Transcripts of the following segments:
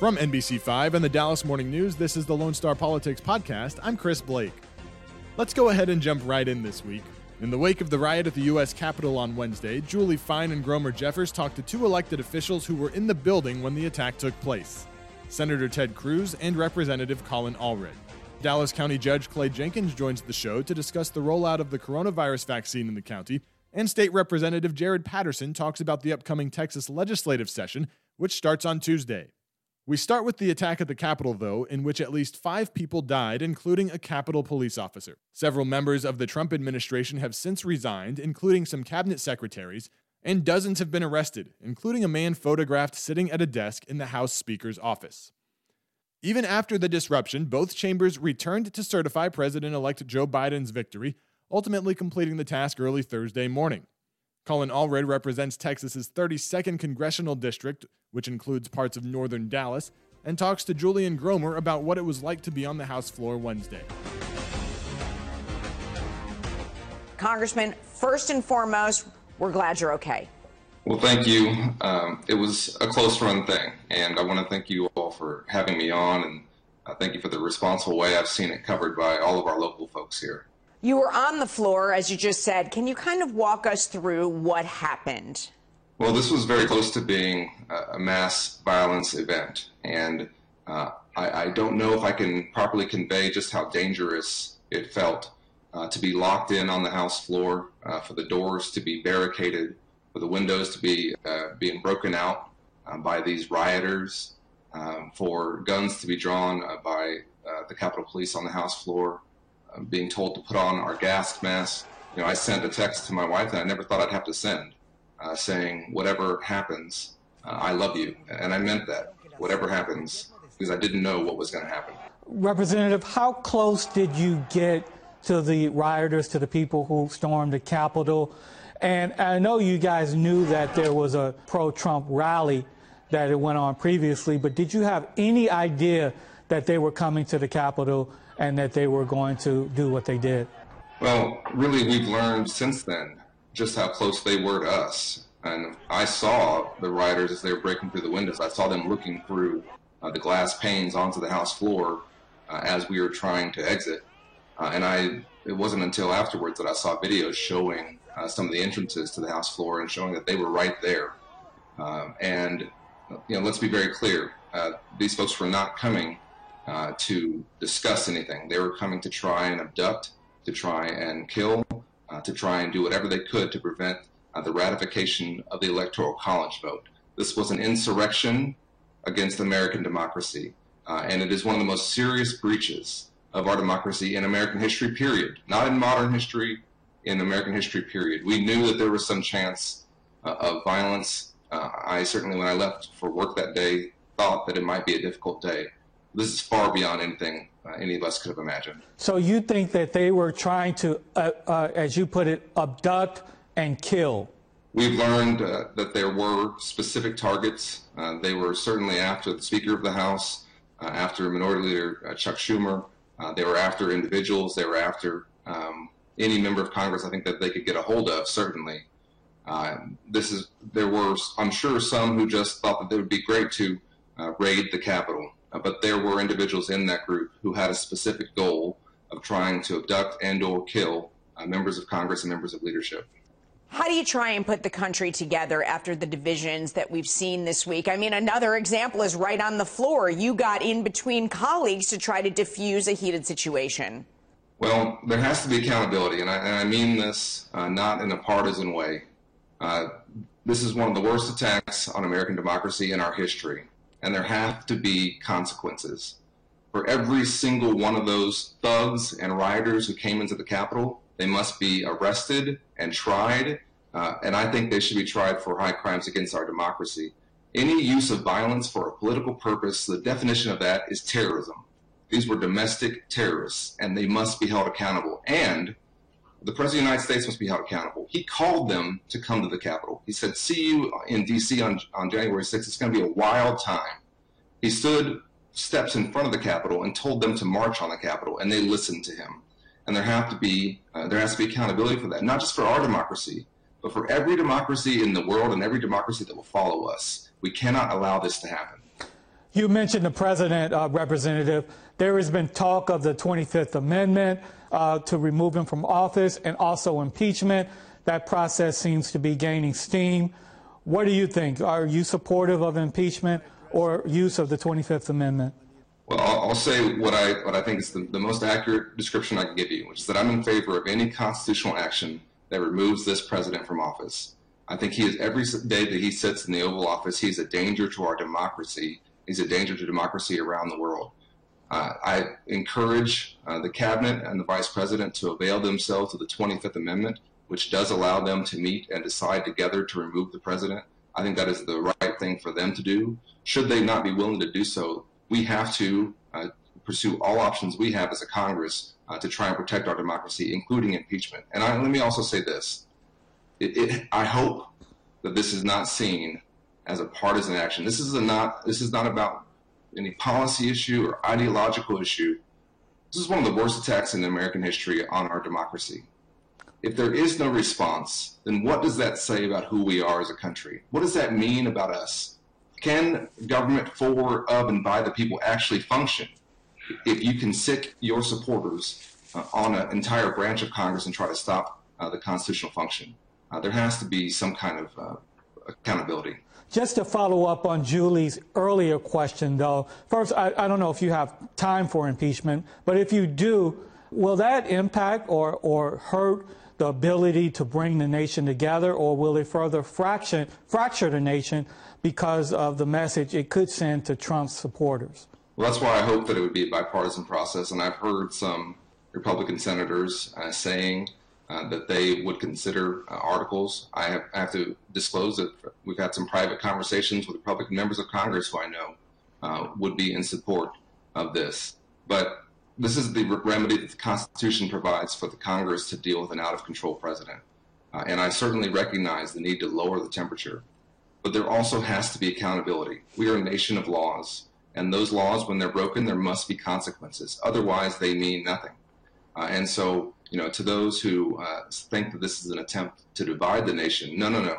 From NBC5 and the Dallas Morning News, this is the Lone Star Politics Podcast. I'm Chris Blake. Let's go ahead and jump right in this week. In the wake of the riot at the U.S. Capitol on Wednesday, Julie Fine and Gromer Jeffers talked to two elected officials who were in the building when the attack took place Senator Ted Cruz and Representative Colin Allred. Dallas County Judge Clay Jenkins joins the show to discuss the rollout of the coronavirus vaccine in the county, and State Representative Jared Patterson talks about the upcoming Texas legislative session, which starts on Tuesday. We start with the attack at the Capitol, though, in which at least five people died, including a Capitol police officer. Several members of the Trump administration have since resigned, including some cabinet secretaries, and dozens have been arrested, including a man photographed sitting at a desk in the House Speaker's office. Even after the disruption, both chambers returned to certify President elect Joe Biden's victory, ultimately completing the task early Thursday morning. Colin Allred represents Texas's 32nd congressional district, which includes parts of northern Dallas, and talks to Julie and Gromer about what it was like to be on the House floor Wednesday. Congressman, first and foremost, we're glad you're okay. Well, thank you. Um, it was a close run thing, and I want to thank you all for having me on, and uh, thank you for the responsible way I've seen it covered by all of our local folks here. You were on the floor, as you just said. Can you kind of walk us through what happened? Well, this was very close to being a mass violence event, and uh, I, I, don't know if I can properly convey just how dangerous it felt uh, to be locked in on the House floor, uh, for the doors to be barricaded, for the windows to be uh, being broken out uh, by these rioters, um, for guns to be drawn uh, by the Capitol Police on the House floor, being told to put on our gas masks. You know, I sent a text to my wife that I never thought I'd have to send, uh, saying, "Whatever happens, uh, I love you," and I meant that. Whatever happens, because I didn't know what was going to happen. Representative, how close did you get to the rioters, to the people who stormed the Capitol? And I know you guys knew that there was a pro Trump rally that it went on previously, but did you have any idea that they were coming to the Capitol and that they were going to do what they did? Well, really, we've learned since then just how close they were to us. And I saw the rioters as they were breaking through the windows. I saw them looking through uh, the glass panes onto the House floor uh, as we were trying to exit. Uh, and I, it wasn't until afterwards that I saw videos showing uh, some of the entrances to the House floor and showing that they were right there. Um, and you know, let's be very clear: uh, these folks were not coming uh, to discuss anything. They were coming to try and abduct, to try and kill, uh, to try and do whatever they could to prevent uh, the ratification of the Electoral College vote. This was an insurrection against American democracy, uh, and it is one of the most serious breaches of our democracy in American history. Period. Not in modern history, in American history, period. We knew that there was some chance uh, of violence. I certainly, when I left for work that day, thought that it might be a difficult day. This is far beyond anything uh, any of us could have imagined. So you think that they were trying to, uh, uh, as you put it, abduct and kill? We've learned uh, that there were specific targets. they were certainly after the Speaker of the House, after Minority Leader Chuck Schumer. they were after individuals. They were after um, any member of Congress, I think that they could get a hold of. Certainly, uh, this is there were I'm sure some who just thought that it would be great to uh, raid the Capitol, uh, but there were individuals in that group who had a specific goal of trying to abduct and/or kill uh, members of Congress and members of leadership. How do you try and put the country together after the divisions that we've seen this week? I mean, another example is right on the floor. You got in between colleagues to try to diffuse a heated situation. Well, there has to be accountability, and I, and I mean this uh, not in a partisan way. Uh, this is one of the worst attacks on American democracy in our history, and there have to be consequences. For every single one of those thugs and rioters who came into the Capitol, they must be arrested and tried, uh, and I think they should be tried for high crimes against our democracy. Any use of violence for a political purpose, the definition of that is terrorism. These were domestic terrorists, and they must be held accountable. And the President of the United States must be held accountable. He called them to come to the Capitol. He said, See you in D.C. on, on January 6th. It's going to be a wild time. He stood steps in front of the Capitol and told them to march on the Capitol, and they listened to him. And there have to be uh, there has to be accountability for that, not just for our democracy, but for every democracy in the world and every democracy that will follow us. We cannot allow this to happen. You mentioned the president, uh, Representative. There has been talk of the 25th Amendment uh, to remove him from office and also impeachment. That process seems to be gaining steam. What do you think? Are you supportive of impeachment or use of the 25th Amendment? Well, I'll say what I what I think is the, the most accurate description I can give you, which is that I'm in favor of any constitutional action that removes this president from office. I think he is every day that he sits in the Oval Office, he's a danger to our democracy. He's a danger to democracy around the world. Uh, I encourage uh, the cabinet and the vice president to avail themselves of the 25th Amendment, which does allow them to meet and decide together to remove the president. I think that is the right thing for them to do. Should they not be willing to do so, we have to uh, pursue all options we have as a Congress uh, to try and protect our democracy, including impeachment. And I, let me also say this: it, it, I hope that this is not seen as a partisan action. This is a not. This is not about any policy issue or ideological issue. This is one of the worst attacks in American history on our democracy. If there is no response, then what does that say about who we are as a country? What does that mean about us? Can government for, of, and by the people actually function if you can sic your supporters uh, on an entire branch of Congress and try to stop uh, the constitutional function? Uh, there has to be some kind of uh, accountability. Just to follow up on Julie's earlier question, though, first, I, I, don't know if you have time for impeachment, but if you do, will that impact or, or hurt the ability to bring the nation together, or will it further fraction, fracture the nation because of the message it could send to Trump's supporters? Well, that's why I hope that it would be a bipartisan process, and I've heard some Republican senators uh, saying uh, that they would consider uh, articles. I have, I have, to disclose that we've had some private conversations with Republican members of Congress who I know uh, would be in support of this. But this is the remedy that the Constitution provides for the Congress to deal with an out of control president. Uh, and I certainly recognize the need to lower the temperature. But there also has to be accountability. We are a nation of laws. And those laws, when they're broken, there must be consequences. Otherwise, they mean nothing. Uh, and so you know, to those who uh, think that this is an attempt to divide the nation, no, no, no.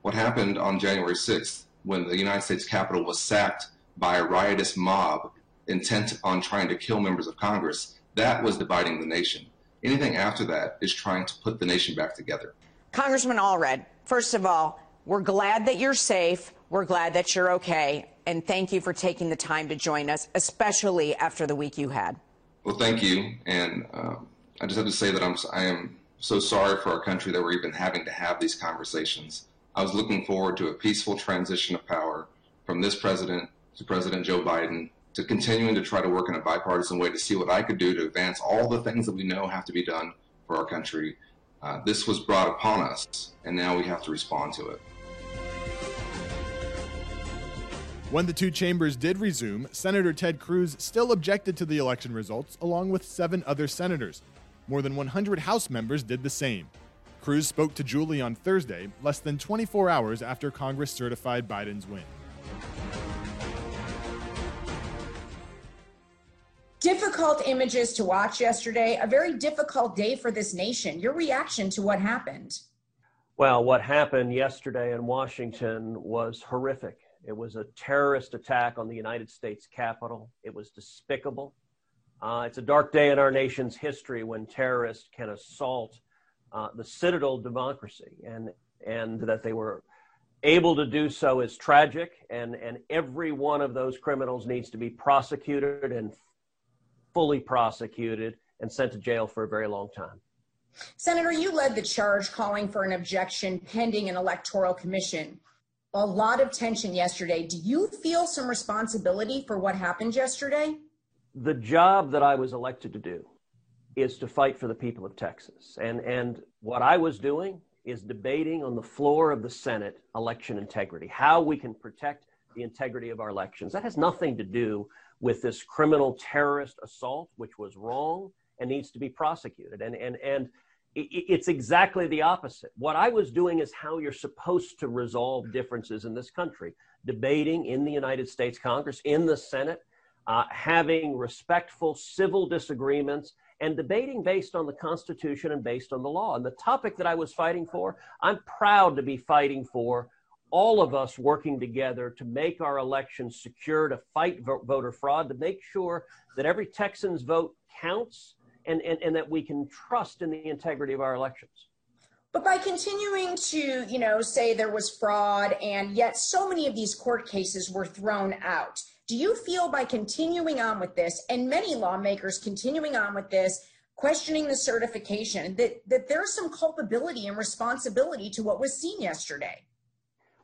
What happened on January 6th when the United States Capitol was sacked by a riotous mob intent on trying to kill members of Congress, that was dividing the nation. Anything after that is trying to put the nation back together. Congressman Allred, first of all, we're glad that you're safe. We're glad that you're okay. And thank you for taking the time to join us, especially after the week you had. Well, thank you. And um, I just have to say that I'm I am so sorry for our country that we're even having to have these conversations. I was looking forward to a peaceful transition of power from this president to President Joe Biden to continuing to try to work in a bipartisan way to see what I could do to advance all the things that we know have to be done for our country. Uh, this was brought upon us, and now we have to respond to it. When the two chambers did resume, Senator Ted Cruz still objected to the election results, along with seven other senators. More than 100 House members did the same. Cruz spoke to Julie on Thursday, less than 24 hours after Congress certified Biden's win. Difficult images to watch yesterday, a very difficult day for this nation. Your reaction to what happened? Well, what happened yesterday in Washington was horrific. It was a terrorist attack on the United States Capitol. It was despicable. Uh, it's a dark day in our nation's history when terrorists can assault uh, the citadel democracy, and and that they were able to do so is tragic. And and every one of those criminals needs to be prosecuted and fully prosecuted and sent to jail for a very long time. Senator, you led the charge calling for an objection pending an electoral commission. A lot of tension yesterday. Do you feel some responsibility for what happened yesterday? the job that I was elected to do is to fight for the people of Texas. And, and what I was doing is debating on the floor of the Senate election integrity, how we can protect the integrity of our elections. That has nothing to do with this criminal terrorist assault, which was wrong and needs to be prosecuted. And, and, and it's exactly the opposite. What I was doing is how you're supposed to resolve differences in this country, debating in the United States Congress, in the Senate, uh, having respectful civil disagreements and debating based on the Constitution and based on the law. And the topic that I was fighting for, I'm proud to be fighting for all of us working together to make our elections secure, to fight voter fraud, to make sure that every Texan's vote counts and, and, and that we can trust in the integrity of our elections. But by continuing to, you know, say there was fraud and yet so many of these court cases were thrown out, do you feel by continuing on with this and many lawmakers continuing on with this, questioning the certification, that, that there's some culpability and responsibility to what was seen yesterday?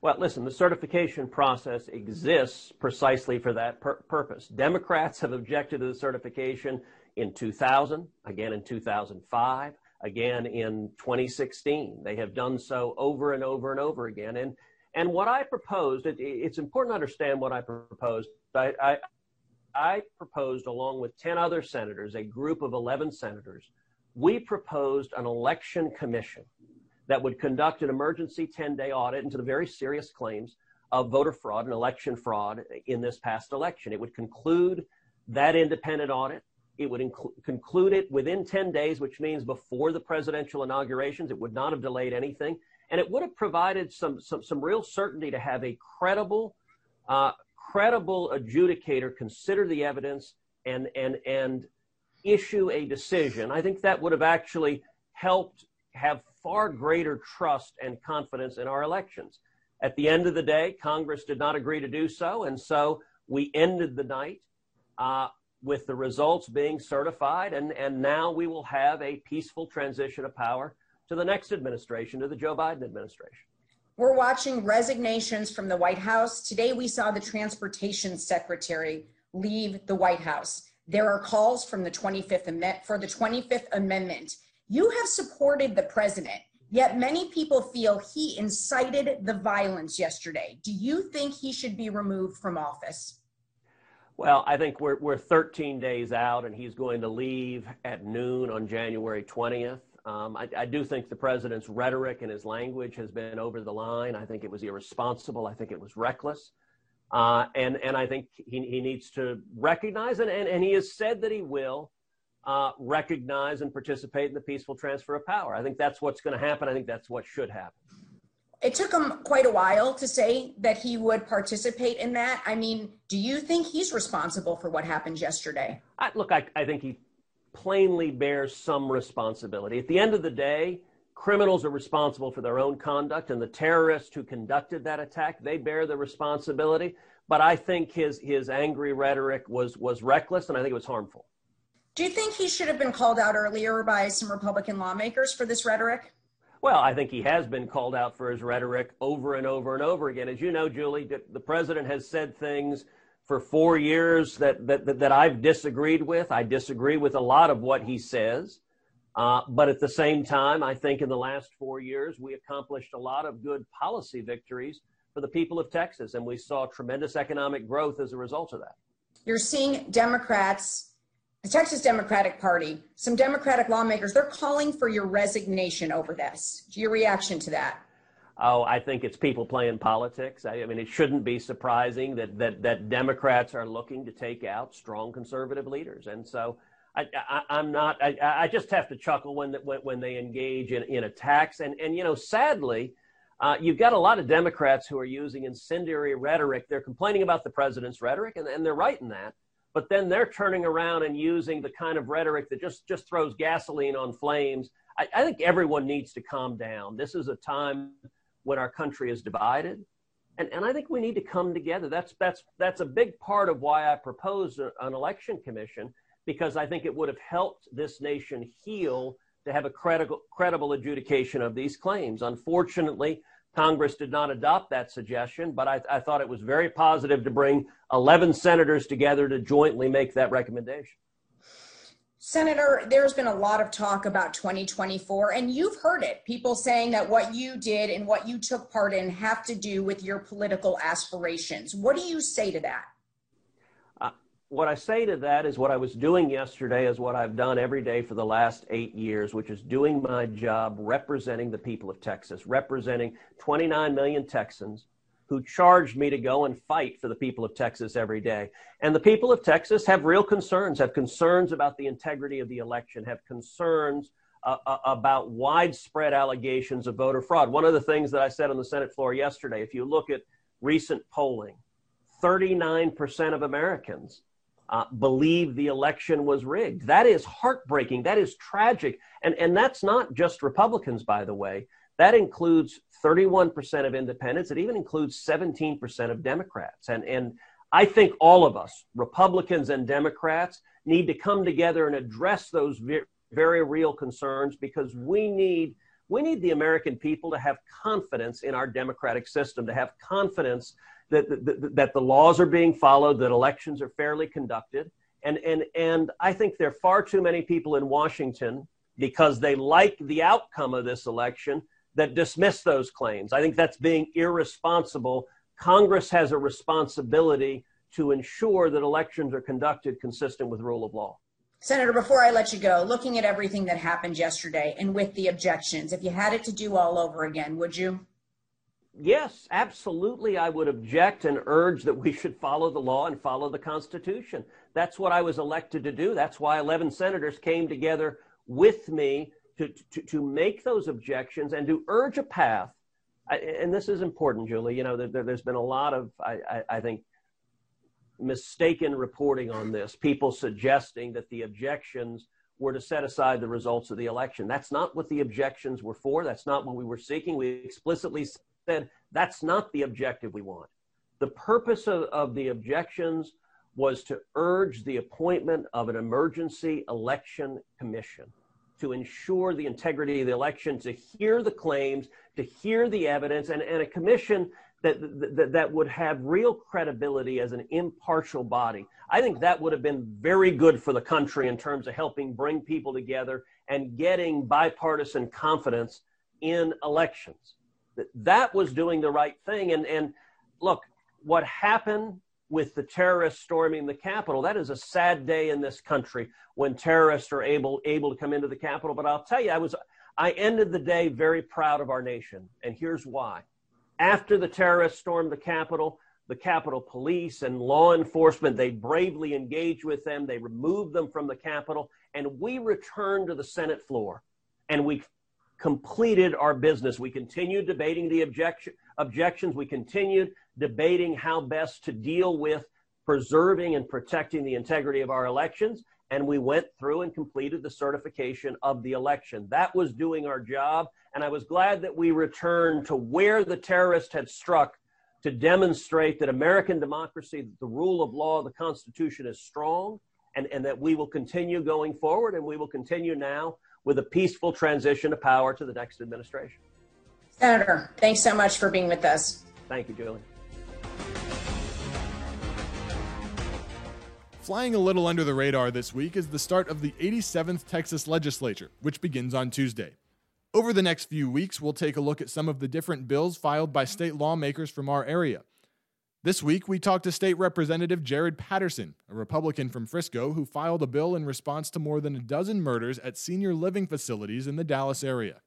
Well, listen, the certification process exists precisely for that pur- purpose. Democrats have objected to the certification in 2000, again in 2005, again in 2016. They have done so over and over and over again. And, and what I proposed, it, it's important to understand what I proposed. I, I, I proposed, along with 10 other senators, a group of 11 senators, we proposed an election commission that would conduct an emergency 10 day audit into the very serious claims of voter fraud and election fraud in this past election. It would conclude that independent audit. It would conclude it within 10 days, which means before the presidential inaugurations. It would not have delayed anything. And it would have provided some, some, some real certainty to have a credible, uh, credible adjudicator consider the evidence and, and, and issue a decision. I think that would have actually helped have far greater trust and confidence in our elections. At the end of the day, Congress did not agree to do so, and so we ended the night uh, with the results being certified, and, and now we will have a peaceful transition of power to the next administration, to the Joe Biden administration. We're watching resignations from the White House. Today, we saw the transportation secretary leave the White House. There are calls from the 25th Amendment for the 25th Amendment you have supported the president, yet many people feel he incited the violence yesterday. Do you think he should be removed from office? Well, I think we're, we're 13 days out, and he's going to leave at noon on January 20th. Um, I, I, do think the president's rhetoric and his language has been over the line. I think it was irresponsible. I think it was reckless. Uh, and, and I think he, he needs to recognize, and, and, and he has said that he will, uh, recognize and participate in the peaceful transfer of power. I think that's what's going to happen. I think that's what should happen. It took him quite a while to say that he would participate in that. I mean, do you think he's responsible for what happened yesterday? I, look, I, I think he plainly bears some responsibility. At the end of the day, criminals are responsible for their own conduct, and the terrorists who conducted that attack, they bear the responsibility. But I think his, his angry rhetoric was, was reckless, and I think it was harmful. Do you think he should have been called out earlier by some Republican lawmakers for this rhetoric? Well, I think he has been called out for his rhetoric over and over and over again. As you know, Julie, the president has said things for four years that, that, that I've disagreed with. I disagree with a lot of what he says. Uh, but at the same time, I think in the last four years, we accomplished a lot of good policy victories for the people of Texas, and we saw tremendous economic growth as a result of that. You're seeing Democrats the Texas Democratic Party, some Democratic lawmakers, they're calling for your resignation over this. Your reaction to that? Oh, I think it's people playing politics. I, I, mean, it shouldn't be surprising that, that, that Democrats are looking to take out strong conservative leaders. And so I, am not, I, I, just have to chuckle when, when, when they engage in, in attacks. And, and, you know, sadly, uh, you've got a lot of Democrats who are using incendiary rhetoric. They're complaining about the president's rhetoric, and, and they're right in that but then they're turning around and using the kind of rhetoric that just just throws gasoline on flames. I, I think everyone needs to calm down. This is a time when our country is divided. And, and I think we need to come together. That's, that's, that's a big part of why I proposed an election commission, because I think it would have helped this nation heal to have a credible, credible adjudication of these claims. Unfortunately, Congress did not adopt that suggestion, but I, I, thought it was very positive to bring 11 senators together to jointly make that recommendation. Senator, there's been a lot of talk about 2024, and you've heard it. People saying that what you did and what you took part in have to do with your political aspirations. What do you say to that? What I say to that is what I was doing yesterday is what I've done every day for the last eight years, which is doing my job representing the people of Texas, representing 29 million Texans who charged me to go and fight for the people of Texas every day. And the people of Texas have real concerns, have concerns about the integrity of the election, have concerns uh, uh, about widespread allegations of voter fraud. One of the things that I said on the Senate floor yesterday, if you look at recent polling, 39% of Americans uh, believe the election was rigged. That is heartbreaking. That is tragic. And, and that's not just Republicans, by the way. That includes 31% of independents. It even includes 17% of Democrats. And, and I think all of us, Republicans and Democrats, need to come together and address those very, very real concerns because we need we need the American people to have confidence in our democratic system, to have confidence that, that, the laws are being followed, that elections are fairly conducted. And, and, and I think there are far too many people in Washington, because they like the outcome of this election, that dismiss those claims. I think that's being irresponsible. Congress has a responsibility to ensure that elections are conducted consistent with rule of law. Senator, before I let you go, looking at everything that happened yesterday and with the objections, if you had it to do all over again, would you? Yes, absolutely. I would object and urge that we should follow the law and follow the Constitution. That's what I was elected to do. That's why 11 senators came together with me to, to, to make those objections and to urge a path. I, and this is important, Julie. You know, there, has been a lot of, I, I, I think, mistaken reporting on this, people suggesting that the objections were to set aside the results of the election. That's not what the objections were for. That's not what we were seeking. We explicitly said that's not the objective we want. The purpose of, the objections was to urge the appointment of an emergency election commission to ensure the integrity of the election, to hear the claims, to hear the evidence, and, a commission that, that would have real credibility as an impartial body. I think that would have been very good for the country in terms of helping bring people together and getting bipartisan confidence in elections. That was doing the right thing. And, and look, what happened with the terrorists storming the Capitol, that is a sad day in this country when terrorists are able, able to come into the Capitol. But I'll tell you, I was I ended the day very proud of our nation. And here's why. After the terrorists stormed the Capitol, the Capitol Police and law enforcement, they bravely engaged with them. They removed them from the Capitol. And we returned to the Senate floor and we completed our business. We continued debating the objection, objections. We continued debating how best to deal with preserving and protecting the integrity of our elections. And we went through and completed the certification of the election. That was doing our job. And I was glad that we returned to where the terrorist had struck to demonstrate that American democracy, the rule of law, the Constitution is strong, and, and that we will continue going forward, and we will continue now with a peaceful transition of power to the next administration. Senator, thanks so much for being with us. Thank you, Julie. Flying a little under the radar this week is the start of the 87th Texas legislature, which begins on Tuesday. Over the next few weeks, we'll take a look at some of the different bills filed by state lawmakers from our area. This week, we talked to State Representative Jared Patterson, a Republican from Frisco, who filed a bill in response to more than a dozen murders at senior living facilities in the Dallas area.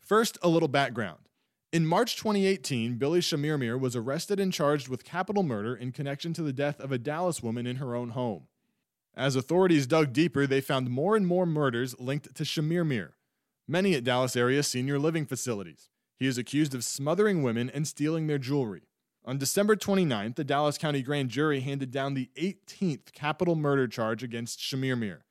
First, a little background. In March 2018, Billy Chemirmir was arrested and charged with capital murder in connection to the death of a Dallas woman in her own home. As authorities dug deeper, they found more and more murders linked to Chemirmir, many at Dallas area senior living facilities. He is accused of smothering women and stealing their jewelry. On December 29th, the Dallas County Grand Jury handed down the 18th capital murder charge against Chemirmir,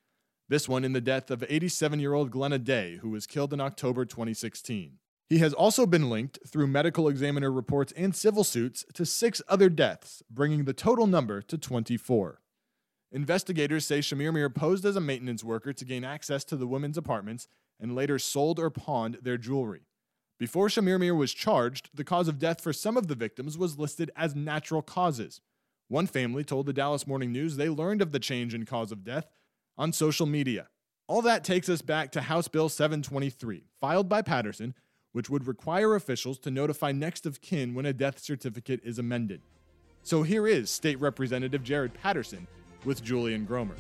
This one in the death of 87 year old Glenna Day, who was killed in October 2016. He has also been linked through medical examiner reports and civil suits to six other deaths, bringing the total number to 24. Investigators say Chemirmir posed as a maintenance worker to gain access to the women's apartments and later sold or pawned their jewelry. Before Chemirmir was charged, the cause of death for some of the victims was listed as natural causes. One family told the Dallas Morning News they learned of the change in cause of death on social media. All that takes us back to House Bill 723, filed by Patterson, which would require officials to notify next of kin when a death certificate is amended. So here is State Representative Jared Patterson with Julie and Gromer.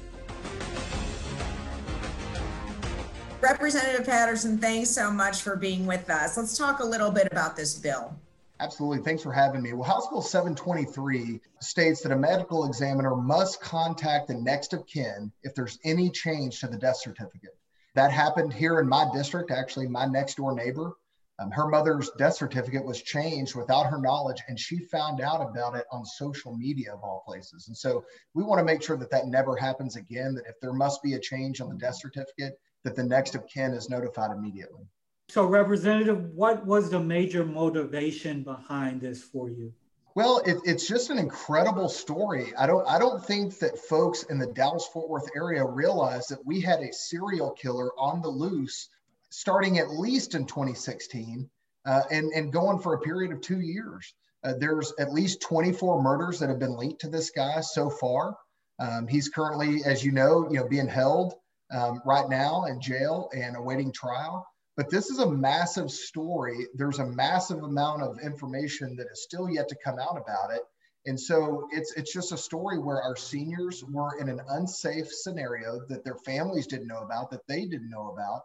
Representative Patterson, thanks so much for being with us. Let's talk a little bit about this bill. Absolutely. Thanks for having me. Well, House Bill 723 states that a medical examiner must contact the next of kin if there's any change to the death certificate. That happened here in my district, actually, my next door neighbor. Um, her mother's death certificate was changed without her knowledge, and she found out about it on social media of all places. And so we want to make sure that that never happens again, that if there must be a change on the death certificate, that the next of kin is notified immediately. So, Representative, what was the major motivation behind this for you? Well, it, it's just an incredible story. I don't I don't think that folks in the Dallas Fort Worth area realize that we had a serial killer on the loose starting at least in 2016 uh, and, and going for a period of two years. Uh, there's at least 24 murders that have been linked to this guy so far. Um, he's currently, as you know, you know, being held um, right now in jail and awaiting trial. But this is a massive story. There's a massive amount of information that is still yet to come out about it. And so it's it's just a story where our seniors were in an unsafe scenario that their families didn't know about, that they didn't know about.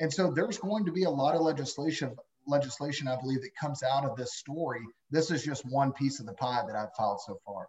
And so there's going to be a lot of legislation legislation I believe that comes out of this story. This is just one piece of the pie that I've filed so far.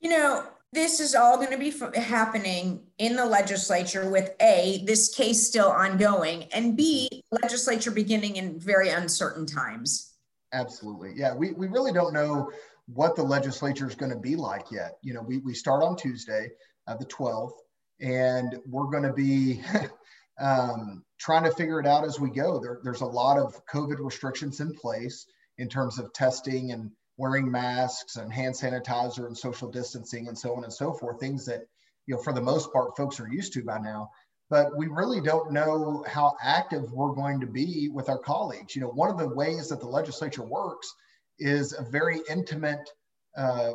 You know, this is all going to be happening in the legislature with A, this case still ongoing, and B, legislature beginning in very uncertain times. Absolutely. Yeah, we, we really don't know what the legislature is going to be like yet. You know, we, we start on Tuesday, uh, the 12th, and we're going to be um, trying to figure it out as we go. There, there's a lot of COVID restrictions in place in terms of testing and wearing masks and hand sanitizer and social distancing and so on and so forth, things that, you know, for the most part, folks are used to by now. But we really don't know how active we're going to be with our colleagues. You know, one of the ways that the legislature works is a very intimate uh,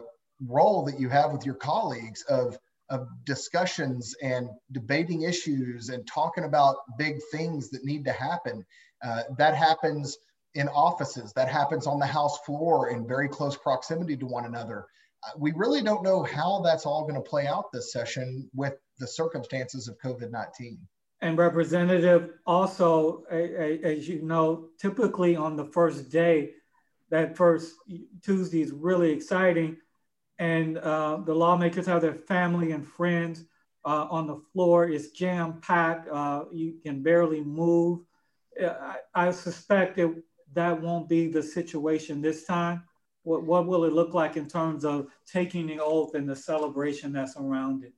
role that you have with your colleagues of of discussions and debating issues and talking about big things that need to happen. Uh, that happens in offices. That happens on the House floor in very close proximity to one another. Uh, we really don't know how that's all going to play out this session with the circumstances of COVID 19. And Representative, also, as you know, typically on the first day, that first Tuesday is really exciting. And uh, the lawmakers have their family and friends uh, on the floor. It's jam packed. Uh, you can barely move. Uh, I, I suspect that that won't be the situation this time? What, what will it look like in terms of taking the oath and the celebration that's around it?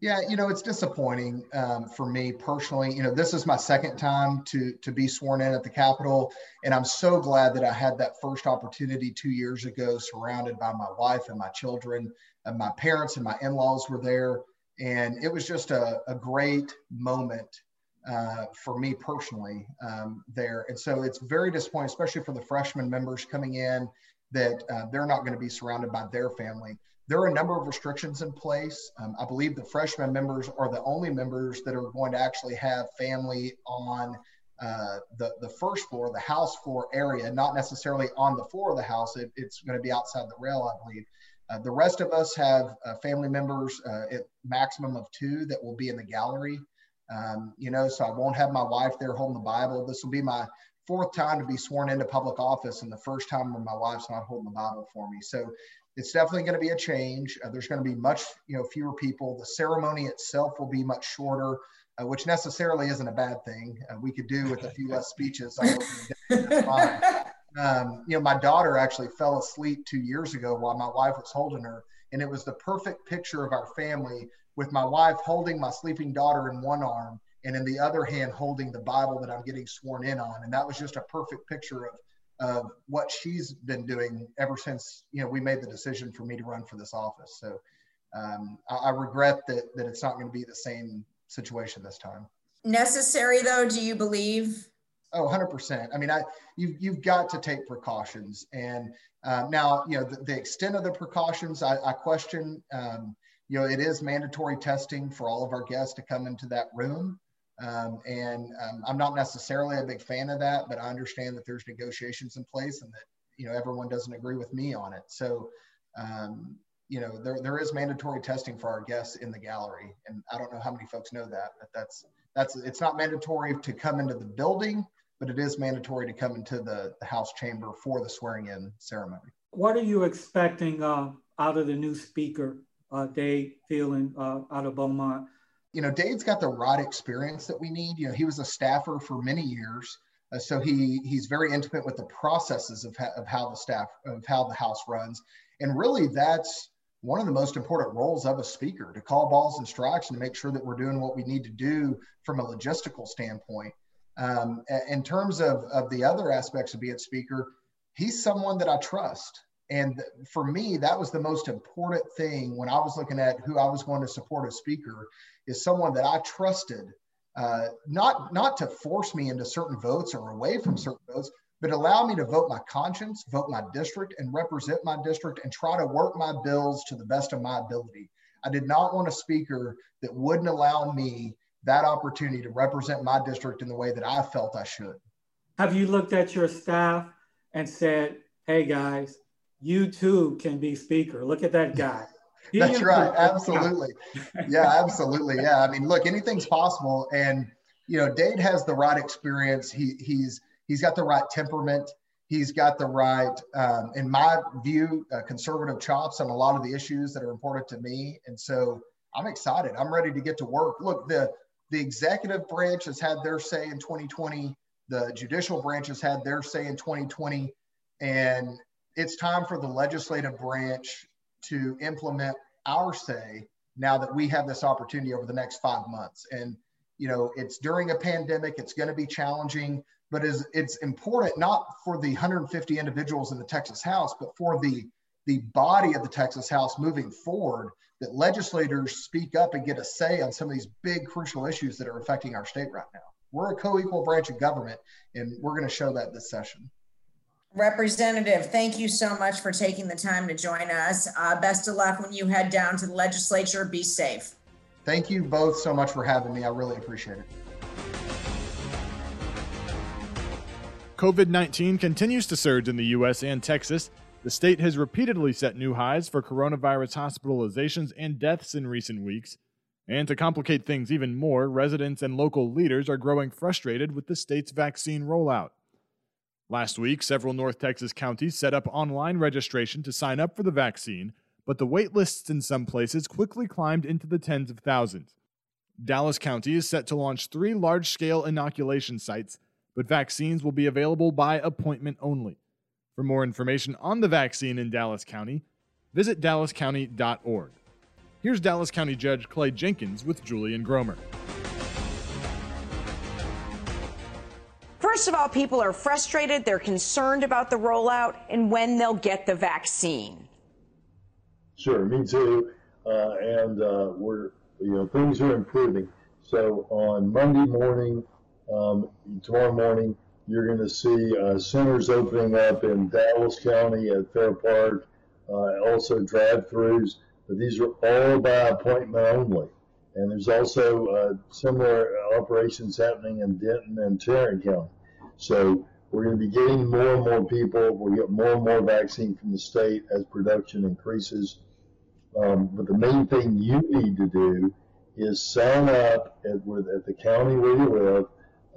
Yeah, you know, it's disappointing um, for me personally. You know, this is my second time to to be sworn in at the Capitol, and I'm so glad that I had that first opportunity two years ago, surrounded by my wife and my children, and my parents and my in-laws were there, and it was just a, a great moment uh, for me personally um, there. And so it's very disappointing, especially for the freshman members coming in, that uh, they're not going to be surrounded by their family. There are a number of restrictions in place. Um, I believe the freshman members are the only members that are going to actually have family on uh, the, the first floor, the house floor area, not necessarily on the floor of the house. It, it's going to be outside the rail, I believe. Uh, the rest of us have uh, family members uh, at maximum of two that will be in the gallery. Um, you know, so I won't have my wife there holding the Bible. This will be my fourth time to be sworn into public office and the first time when my wife's not holding the Bible for me. So it's definitely going to be a change. Uh, there's going to be much, you know, fewer people. The ceremony itself will be much shorter, uh, which necessarily isn't a bad thing. Uh, we could do with a few less speeches. um, you know, my daughter actually fell asleep two years ago while my wife was holding her, and it was the perfect picture of our family with my wife holding my sleeping daughter in one arm and in the other hand holding the Bible that I'm getting sworn in on. And that was just a perfect picture of of what she's been doing ever since you know we made the decision for me to run for this office. So um, I, I regret that that it's not going to be the same situation this time. Necessary though, do you believe? Oh, 100%. I mean, I you've, you've got to take precautions. And uh, now, you know, the, the, extent of the precautions, I, I question, um, you know, it is mandatory testing for all of our guests to come into that room. Um, and um, I'm not necessarily a big fan of that, but I understand that there's negotiations in place and that, you know, everyone doesn't agree with me on it. So, um, you know, there, there is mandatory testing for our guests in the gallery. And I don't know how many folks know that, but that's, that's, it's not mandatory to come into the building, but it is mandatory to come into the, the House chamber for the swearing in ceremony. What are you expecting uh, out of the new speaker uh, Dade Phelan uh, out of Beaumont. you know, Dade's got the right experience that we need. You know, he was a staffer for many years. Uh, so he he's very intimate with the processes of, ha- of how the staff of how the house runs and really that's one of the most important roles of a speaker to call balls and strikes and to make sure that we're doing what we need to do from a logistical standpoint um, in terms of, of the other aspects of being a speaker he's someone that i trust and for me that was the most important thing when i was looking at who i was going to support as speaker is someone that i trusted uh, not not to force me into certain votes or away from certain votes, but allow me to vote my conscience, vote my district, and represent my district and try to work my bills to the best of my ability. I did not want a speaker that wouldn't allow me that opportunity to represent my district in the way that I felt I should. Have you looked at your staff and said, hey guys, you too can be speaker? Look at that guy. That's right. Absolutely. Yeah, absolutely. Yeah. I mean, look, anything's possible. And, you know, Dade has the right experience. He, he's, he's got the right temperament. He's got the right, um, in my view, uh, conservative chops on a lot of the issues that are important to me. And so I'm excited. I'm ready to get to work. Look, the, the executive branch has had their say in 2020. The judicial branch has had their say in 2020. And it's time for the legislative branch to implement our say now that we have this opportunity over the next five months. And, you know, it's during a pandemic, it's going to be challenging, but is it's important not for the 150 individuals in the Texas House, but for the the body of the Texas House moving forward that legislators speak up and get a say on some of these big crucial issues that are affecting our state right now. We're a co-equal branch of government, and we're going to show that this session. Representative, thank you so much for taking the time to join us. Uh, best of luck when you head down to the legislature. Be safe. Thank you both so much for having me. I really appreciate it. COVID 19 continues to surge in the U.S. and Texas. The state has repeatedly set new highs for coronavirus hospitalizations and deaths in recent weeks. And to complicate things even more, residents and local leaders are growing frustrated with the state's vaccine rollout. Last week, several North Texas counties set up online registration to sign up for the vaccine, but the wait lists in some places quickly climbed into the tens of thousands. Dallas County is set to launch three large scale inoculation sites, but vaccines will be available by appointment only. For more information on the vaccine in Dallas County, visit dallascounty.org. Here's Dallas County Judge Clay Jenkins with Julie and Gromer. First of all, people are frustrated. They're concerned about the rollout and when they'll get the vaccine. Sure, me too. Uh, and uh, we're, you know, things are improving. So on Monday morning, um, tomorrow morning, you're going to see uh, centers opening up in Dallas County at Fair Park, uh, also drive-throughs. But these are all by appointment only. And there's also uh, similar operations happening in Denton and Tarrant County. So we're going to be getting more and more people. We'll get more and more vaccine from the state as production increases. Um, but the main thing you need to do is sign up at, at the county where you live,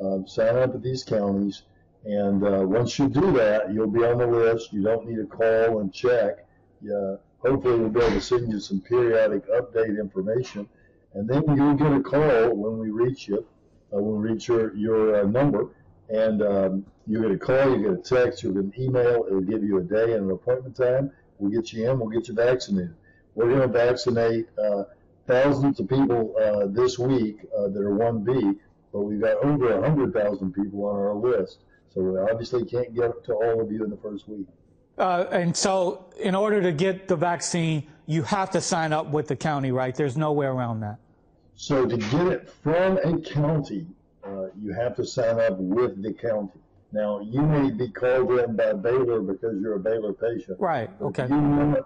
um, sign up at these counties, and uh, once you do that, you'll be on the list. You don't need to call and check. Yeah, hopefully, we'll be able to send you some periodic update information, and then you'll get a call when we reach you, uh, when we reach your, your uh, number, and um, you get a call, you get a text, you get an email. It'll give you a day and an appointment time. We'll get you in. We'll get you vaccinated. We're going to vaccinate uh, thousands of people uh, this week uh, that are 1B, but we've got over 100,000 people on our list. So we obviously can't get to all of you in the first week. Uh, and so, in order to get the vaccine, you have to sign up with the county, right? There's no way around that. So, to get it from a county, you have to sign up with the county. Now, you may be called in by Baylor because you're a Baylor patient. Right. Okay. You want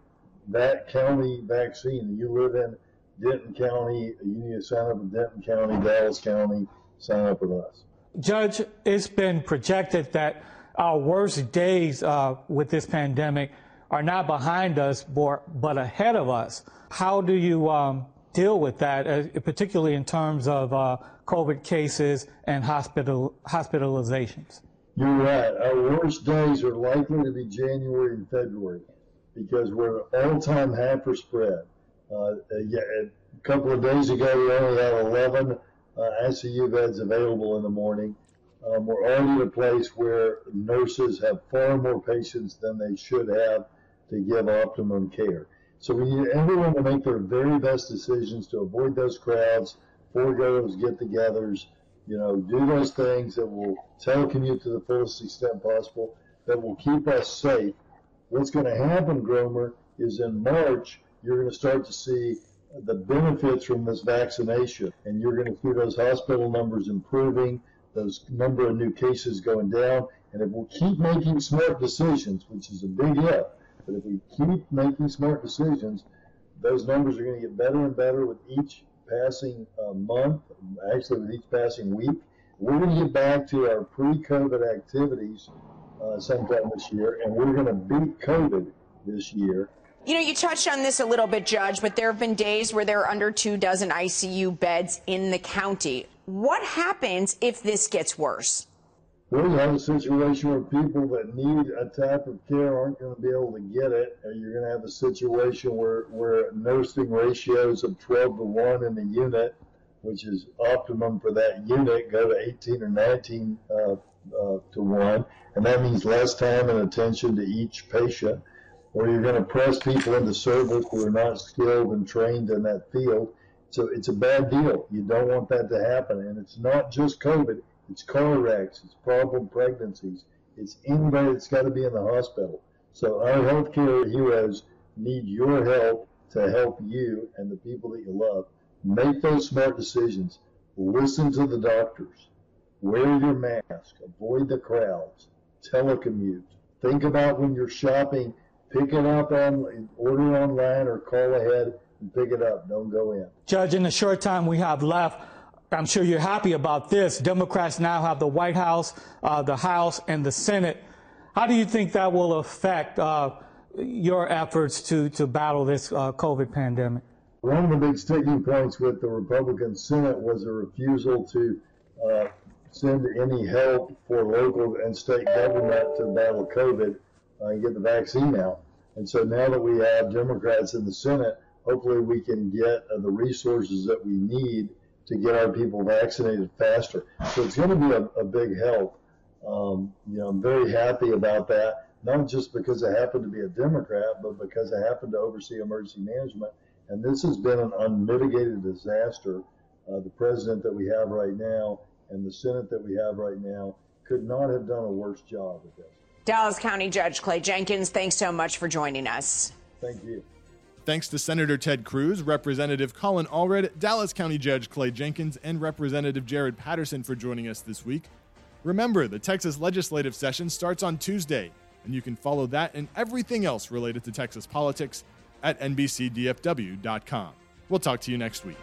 that county vaccine, you live in Denton County, you need to sign up with Denton County, Dallas County, sign up with us. Judge, it's been projected that our worst days uh, with this pandemic are not behind us, but ahead of us. How do you um, deal with that, uh, particularly in terms of uh, COVID cases and hospital hospitalizations? You're right. Our worst days are likely to be January and February because we're all-time high for spread. Uh, a couple of days ago, we only had 11 uh, ICU beds available in the morning. Um, we're already at a place where nurses have far more patients than they should have to give optimum care. So we need everyone to make their very best decisions to avoid those crowds, forego those get-togethers, you know, do those things that will telecommute to the fullest extent possible, that will keep us safe. What's going to happen, Gromer, is in March, you're going to start to see the benefits from this vaccination, and you're going to see those hospital numbers improving, those number of new cases going down, and if we keep making smart decisions, which is a big if, but if we keep making smart decisions, those numbers are going to get better and better with each passing uh, month, actually with each passing week. We're going to get back to our pre-COVID activities uh, sometime this year, and we're going to beat COVID this year. You know, you touched on this a little bit, Judge, but there have been days where there are under two dozen ICU beds in the county. What happens if this gets worse? You have a situation where people that need a type of care aren't going to be able to get it. Or you're going to have a situation where, where nursing ratios of 12 to 1 in the unit, which is optimum for that unit, go to 18 or 19 uh, uh, to 1. And that means less time and attention to each patient. Or you're going to press people into service who are not skilled and trained in that field. So it's a bad deal. You don't want that to happen. And it's not just COVID it's car wrecks, it's problem pregnancies, it's anybody that's got to be in the hospital. So our healthcare heroes need your help to help you and the people that you love. Make those smart decisions. Listen to the doctors. Wear your mask. Avoid the crowds. Telecommute. Think about when you're shopping. Pick it up on, order online or call ahead and pick it up. Don't go in. Judge, in the short time we have left, I'm sure you're happy about this. Democrats now have the White House, uh, the House, and the Senate. How do you think that will affect uh, your efforts to, to battle this uh, COVID pandemic? One of the big sticking points with the Republican Senate was a refusal to uh, send any help for local and state government to battle COVID and get the vaccine out. And so now that we have Democrats in the Senate, hopefully we can get uh, the resources that we need to get our people vaccinated faster. So it's going to be a, a big help. Um, you know, I'm very happy about that, not just because I happen to be a Democrat, but because I happen to oversee emergency management. And this has been an unmitigated disaster. Uh, the president that we have right now and the Senate that we have right now could not have done a worse job at this. Dallas County Judge Clay Jenkins, thanks so much for joining us. Thank you. Thanks to Senator Ted Cruz, Representative Colin Allred, Dallas County Judge Clay Jenkins, and Representative Jared Patterson for joining us this week. Remember, the Texas legislative session starts on Tuesday, and you can follow that and everything else related to Texas politics at NBCDFW.com. We'll talk to you next week.